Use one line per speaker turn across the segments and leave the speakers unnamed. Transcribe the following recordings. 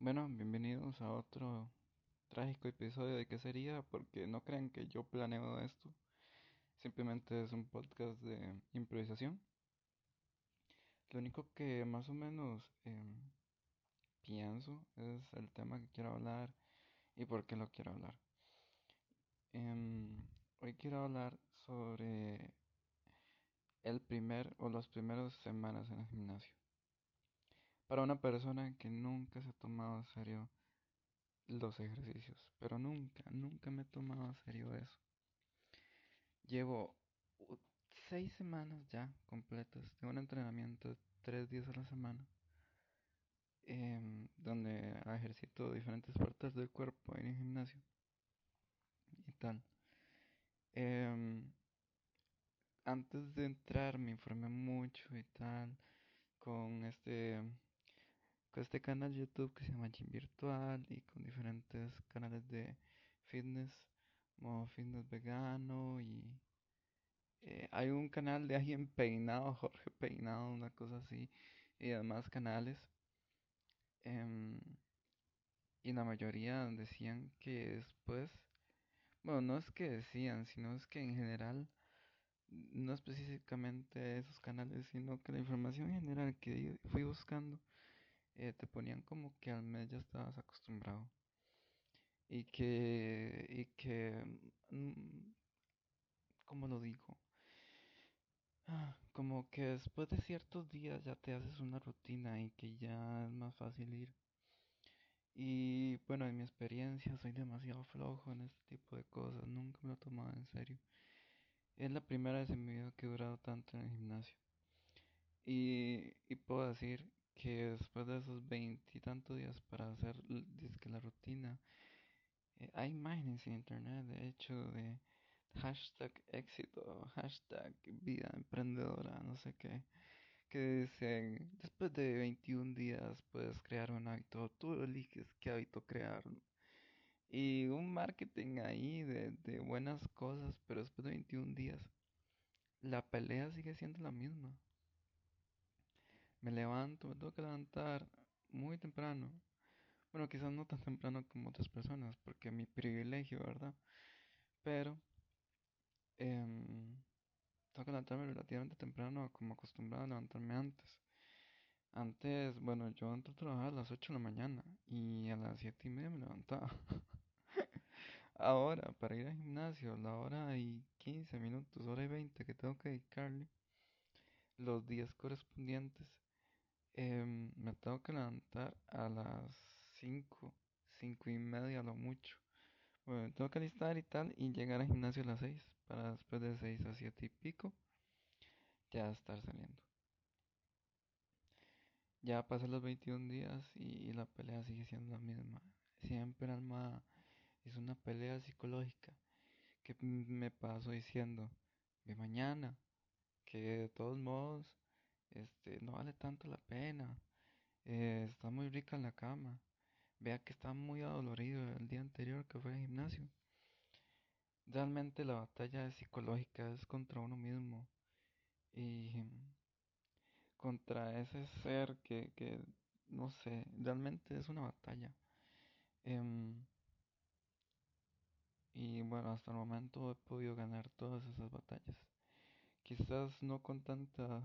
Bueno, bienvenidos a otro trágico episodio de ¿Qué sería? Porque no crean que yo planeo esto. Simplemente es un podcast de improvisación. Lo único que más o menos em, pienso es el tema que quiero hablar y por qué lo quiero hablar. Em, hoy quiero hablar sobre el primer o las primeras semanas en el gimnasio. Para una persona que nunca se ha tomado en serio los ejercicios, pero nunca, nunca me he tomado en serio eso. Llevo seis semanas ya completas de un entrenamiento de tres días a la semana, em, donde ejercito diferentes partes del cuerpo en el gimnasio y tal. Em, antes de entrar me informé mucho y tal con este con este canal de YouTube que se llama Gym Virtual y con diferentes canales de fitness, como fitness vegano y eh, hay un canal de alguien peinado, Jorge Peinado, una cosa así, y demás canales. Em, y la mayoría decían que después, bueno, no es que decían, sino es que en general, no específicamente esos canales, sino que la información general que fui buscando eh, te ponían como que al mes ya estabas acostumbrado. Y que, y que, mm, ¿cómo lo digo? Ah, como que después de ciertos días ya te haces una rutina y que ya es más fácil ir. Y bueno, en mi experiencia soy demasiado flojo en este tipo de cosas, nunca me lo he tomado en serio. Es la primera vez en mi vida que he durado tanto en el gimnasio. Y, y puedo decir que después de esos veintitantos días para hacer la rutina, eh, hay imágenes en internet de hecho de hashtag éxito, hashtag vida emprendedora, no sé qué, que dicen, después de 21 días puedes crear un hábito, tú eliges qué hábito crear. Y un marketing ahí de, de buenas cosas, pero después de 21 días, la pelea sigue siendo la misma. Me levanto, me tengo que levantar muy temprano. Bueno, quizás no tan temprano como otras personas, porque mi privilegio, ¿verdad? Pero em, tengo que levantarme relativamente temprano, como acostumbrado a levantarme antes. Antes, bueno, yo entro a trabajar a las 8 de la mañana y a las 7 y media me levantaba. Ahora, para ir al gimnasio, la hora y 15 minutos, hora y 20 que tengo que dedicarle, los días correspondientes Em, me tengo que levantar a las 5, 5 y media lo mucho. Bueno, tengo que alistar y tal y llegar al gimnasio a las 6 para después de 6 a 7 y pico ya estar saliendo. Ya pasan los 21 días y, la pelea sigue siendo la misma. Siempre alma es una pelea psicológica que me paso diciendo de mañana que de todos modos este, no vale tanto la pena. Eh, está muy rica en la cama. Vea que está muy adolorido el día anterior que fue al gimnasio. Realmente la batalla psicológica es contra uno mismo y contra ese ser que, que no sé, realmente es una batalla. Em, y bueno, hasta el momento he podido ganar todas esas batallas. Quizás no con tanta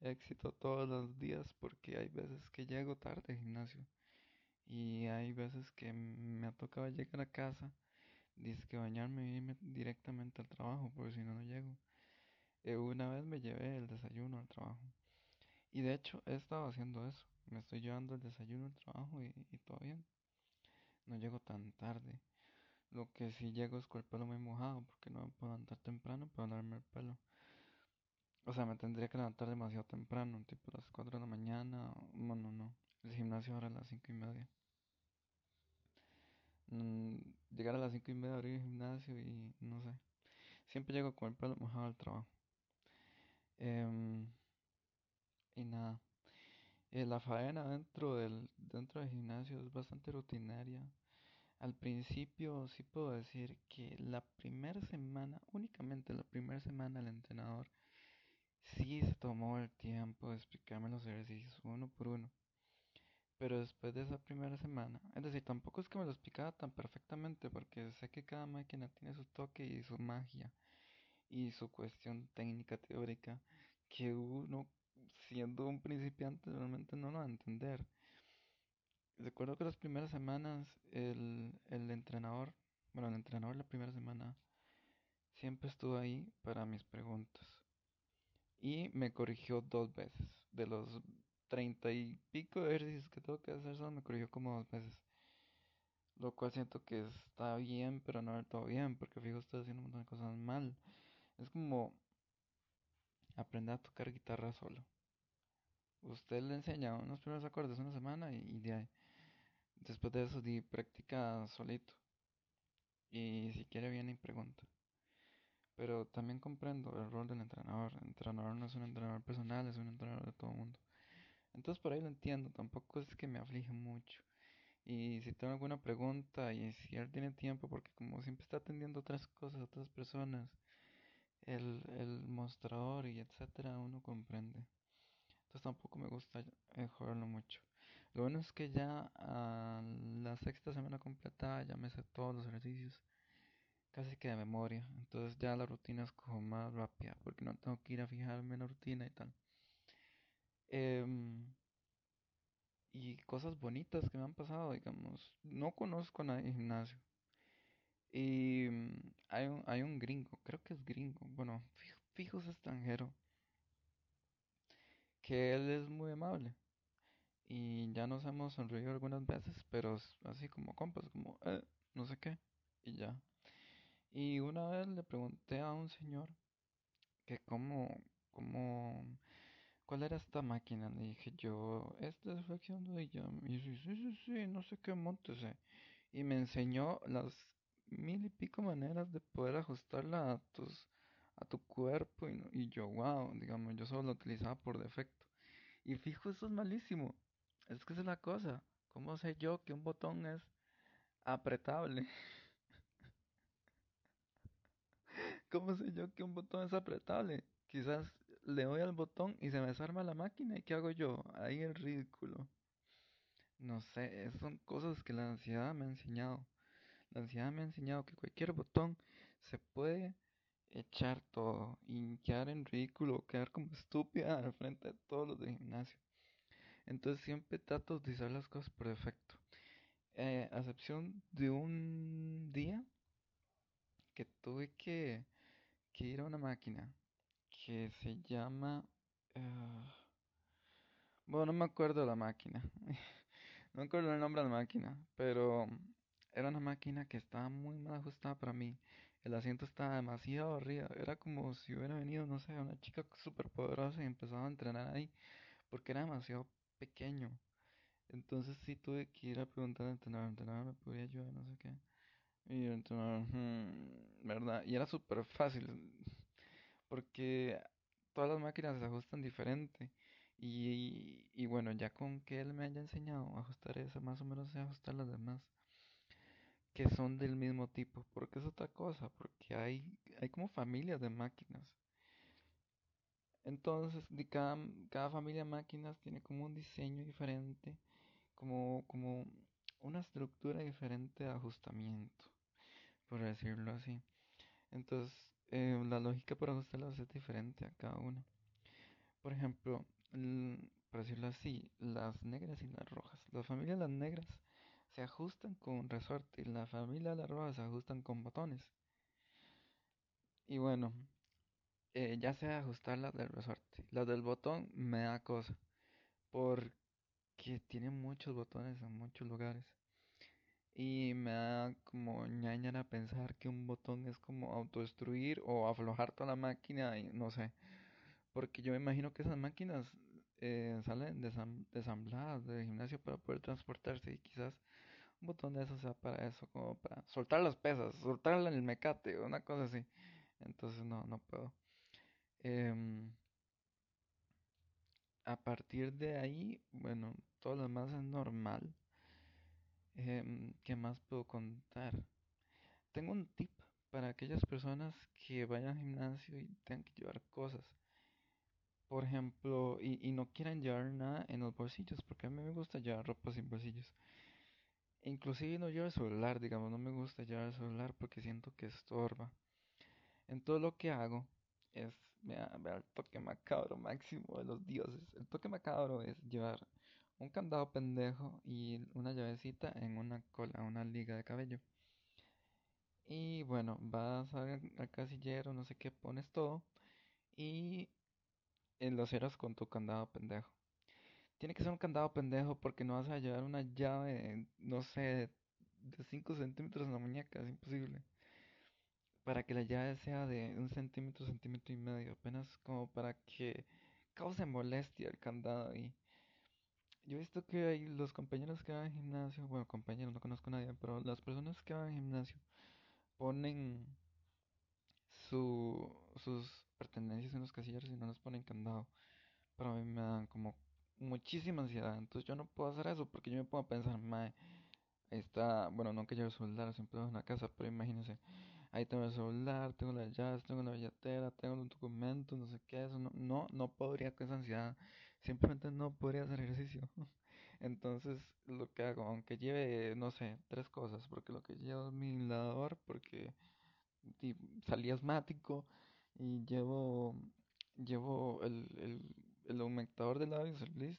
éxito todos los días porque hay veces que llego tarde al gimnasio y hay veces que me ha tocado llegar a casa, dice que bañarme y irme directamente al trabajo porque si no no llego. Eh, una vez me llevé el desayuno al trabajo y de hecho he estado haciendo eso, me estoy llevando el desayuno al trabajo y, y todo bien. No llego tan tarde. Lo que sí llego es con el pelo muy mojado porque no me puedo levantar temprano para lavarme el pelo. O sea, me tendría que levantar demasiado temprano, tipo las 4 de la mañana. Bueno, no. El gimnasio ahora a las 5 y media. Mm, llegar a las 5 y media, abrir el gimnasio y no sé. Siempre llego con el pelo mojado al trabajo. Em, y nada. Eh, la faena dentro del, dentro del gimnasio es bastante rutinaria. Al principio sí puedo decir que la primera semana, únicamente la primera semana el entrenador Sí, se tomó el tiempo de explicarme los ejercicios uno por uno. Pero después de esa primera semana, es decir, tampoco es que me lo explicaba tan perfectamente, porque sé que cada máquina tiene su toque y su magia y su cuestión técnica teórica que uno, siendo un principiante, realmente no lo va a entender. Recuerdo que las primeras semanas el, el entrenador, bueno, el entrenador la primera semana siempre estuvo ahí para mis preguntas y me corrigió dos veces. De los treinta y pico de ejercicios que tengo que hacer, solo me corrigió como dos veces. Lo cual siento que está bien, pero no del todo bien, porque fijo, estoy haciendo un montón de cosas mal. Es como aprender a tocar guitarra solo. Usted le enseña unos primeros acordes una semana y, de ahí. Después de eso, di práctica solito. Y si quiere, viene y pregunta. Pero también comprendo el rol del entrenador. El entrenador no es un entrenador personal, es un entrenador de todo el mundo. Entonces por ahí lo entiendo, tampoco es que me aflige mucho. Y si tengo alguna pregunta y si él tiene tiempo, porque como siempre está atendiendo otras cosas, otras personas, el, el mostrador y etcétera, uno comprende. Entonces tampoco me gusta eh, joderlo mucho. Lo bueno es que ya a la sexta semana completada ya me sé todos los ejercicios, casi que de memoria. Entonces ya la rutina es como más rápida, porque no tengo que ir a fijarme en la rutina y tal. Em, y cosas bonitas que me han pasado, digamos. No conozco a nadie gimnasio. Y mm, hay un, hay un gringo, creo que es gringo, bueno, fijo, es extranjero, que él es muy amable. Y ya nos hemos sonreído algunas veces, pero así como compas, como, eh, no sé qué, y ya. Y una vez le pregunté a un señor que cómo, cómo ¿Cuál era esta máquina? Le dije yo, esta es de ella. Y dice, sí, sí, sí, no sé qué montese. Y me enseñó las mil y pico maneras de poder ajustarla a tus, a tu cuerpo. Y, y yo, wow, digamos, yo solo lo utilizaba por defecto. Y fijo, eso es malísimo. Es que es la cosa. ¿Cómo sé yo que un botón es apretable? ¿Cómo sé yo que un botón es apretable? Quizás le doy al botón y se me desarma la máquina y ¿qué hago yo? Ahí el ridículo. No sé, son cosas que la ansiedad me ha enseñado. La ansiedad me ha enseñado que cualquier botón se puede echar todo y en ridículo, quedar como estúpida al frente de todos los del gimnasio. Entonces siempre trato de utilizar las cosas por defecto. Eh, a excepción de un día que tuve que, una máquina que se llama... Uh, bueno, no me acuerdo la máquina. no me acuerdo el nombre de la máquina, pero era una máquina que estaba muy mal ajustada para mí. El asiento estaba demasiado arriba. Era como si hubiera venido, no sé, una chica súper poderosa y empezaba a entrenar ahí, porque era demasiado pequeño. Entonces sí tuve que ir a preguntar al entrenador, me podía ayudar, no sé qué. Y ¿verdad? Y era súper fácil porque todas las máquinas se ajustan diferente. Y, y, bueno, ya con que él me haya enseñado a ajustar esa, más o menos sé ajustar las demás, que son del mismo tipo, porque es otra cosa, porque hay, hay como familias de máquinas. Entonces, cada, cada familia de máquinas tiene como un diseño diferente, como, como una estructura diferente de ajustamiento, por decirlo así. Entonces, eh, la lógica para ajustarlas es diferente a cada una. Por ejemplo, por decirlo así, las negras y las rojas. La familia de las negras se ajustan con resorte y la familia de las rojas se ajustan con botones. Y bueno, eh, ya sé ajustar las del resorte. Las del botón me da cosa. Porque tiene muchos botones en muchos lugares. Y me da como ñañara pensar que un botón es como autodestruir o aflojar toda la máquina y no sé. Porque yo me imagino que esas máquinas eh, salen desambladas del gimnasio para poder transportarse y quizás un botón de esos sea para eso, como para soltar las pesas, soltarla en el mecate, una cosa así. Entonces no, no puedo. Em, a partir de ahí, bueno, todo lo demás es normal. Em, ¿qué más puedo contar? Tengo un tip para aquellas personas que vayan al gimnasio y tengan que llevar cosas. por ejemplo, y, no quieran llevar nada en los bolsillos, porque a mí me gusta llevar ropa sin bolsillos. Inclusive no llevo el celular, digamos, no me gusta llevar el celular porque siento que estorba. En todo lo que hago es, vea, vea el toque macabro máximo de los dioses. El toque macabro es llevar un candado pendejo y una llavecita en una cola, una liga de cabello. Y bueno, vas al, al casillero, no sé qué, pones todo y lo cierras con tu candado pendejo. Tiene que ser un candado pendejo porque no vas a llevar una llave, no sé, de 5 centímetros en la muñeca, es imposible. Para que la llave sea de un centímetro, centímetro y medio, apenas como para que cause molestia el candado. Y yo he visto que hay los compañeros que van al gimnasio, bueno, compañeros, no conozco a nadie, pero las personas que van al gimnasio ponen su, sus pertenencias en los casilleros y no les ponen candado. Pero a mí me dan como muchísima ansiedad. Entonces yo no puedo hacer eso porque yo me puedo pensar, mae, está, bueno, no que llevo celular, siempre en la casa, pero imagínense, ahí tengo el celular, tengo las llaves, tengo la billetera, tengo los documentos, no sé qué, eso no, no, no podría con esa ansiedad, simplemente no podría hacer ejercicio. Entonces lo que hago, aunque lleve, no sé, tres cosas, porque lo que llevo es mi inhalador, porque salí asmático y llevo llevo el, el, el aumentador de labios, el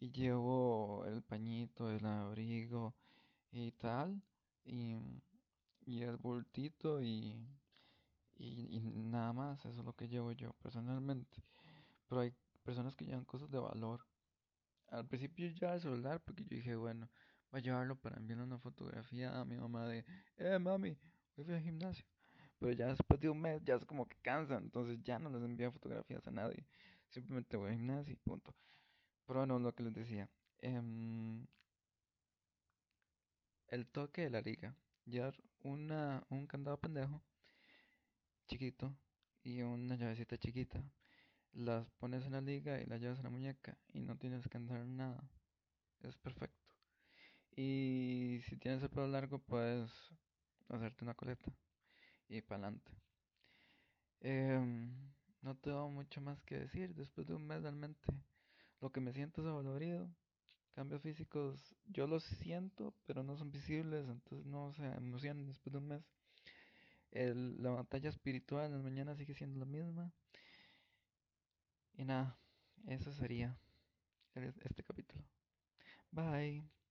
y llevo el pañito, el abrigo y tal y, y el bultito y, y, nada más, eso es lo que llevo yo personalmente. Pero hay personas que llevan cosas de valor. Al principio yo llevaba el celular porque yo dije, bueno, voy a llevarlo para enviarle una fotografía a mi mamá de, eh, mami, hoy fui al gimnasio. Pero ya después de un mes ya es como que cansa, entonces ya no les envío fotografías a nadie. Simplemente voy al gimnasio y punto. Pero bueno, lo que les decía. em, el toque de la liga. Llevar una, un candado pendejo, chiquito, y una llavecita chiquita. Las pones en la liga y las llevas en la muñeca y no tienes que andar nada. Es perfecto. Y si tienes el pelo largo, puedes hacerte una coleta y para adelante. Em, no tengo mucho más que decir después de un mes realmente. Lo que me siento es adolorido. Cambios físicos, yo los siento, pero no son visibles, entonces no se emocionan después de un mes. La batalla espiritual en las mañanas sigue siendo la misma. Y nada, eso sería este capítulo. Bye.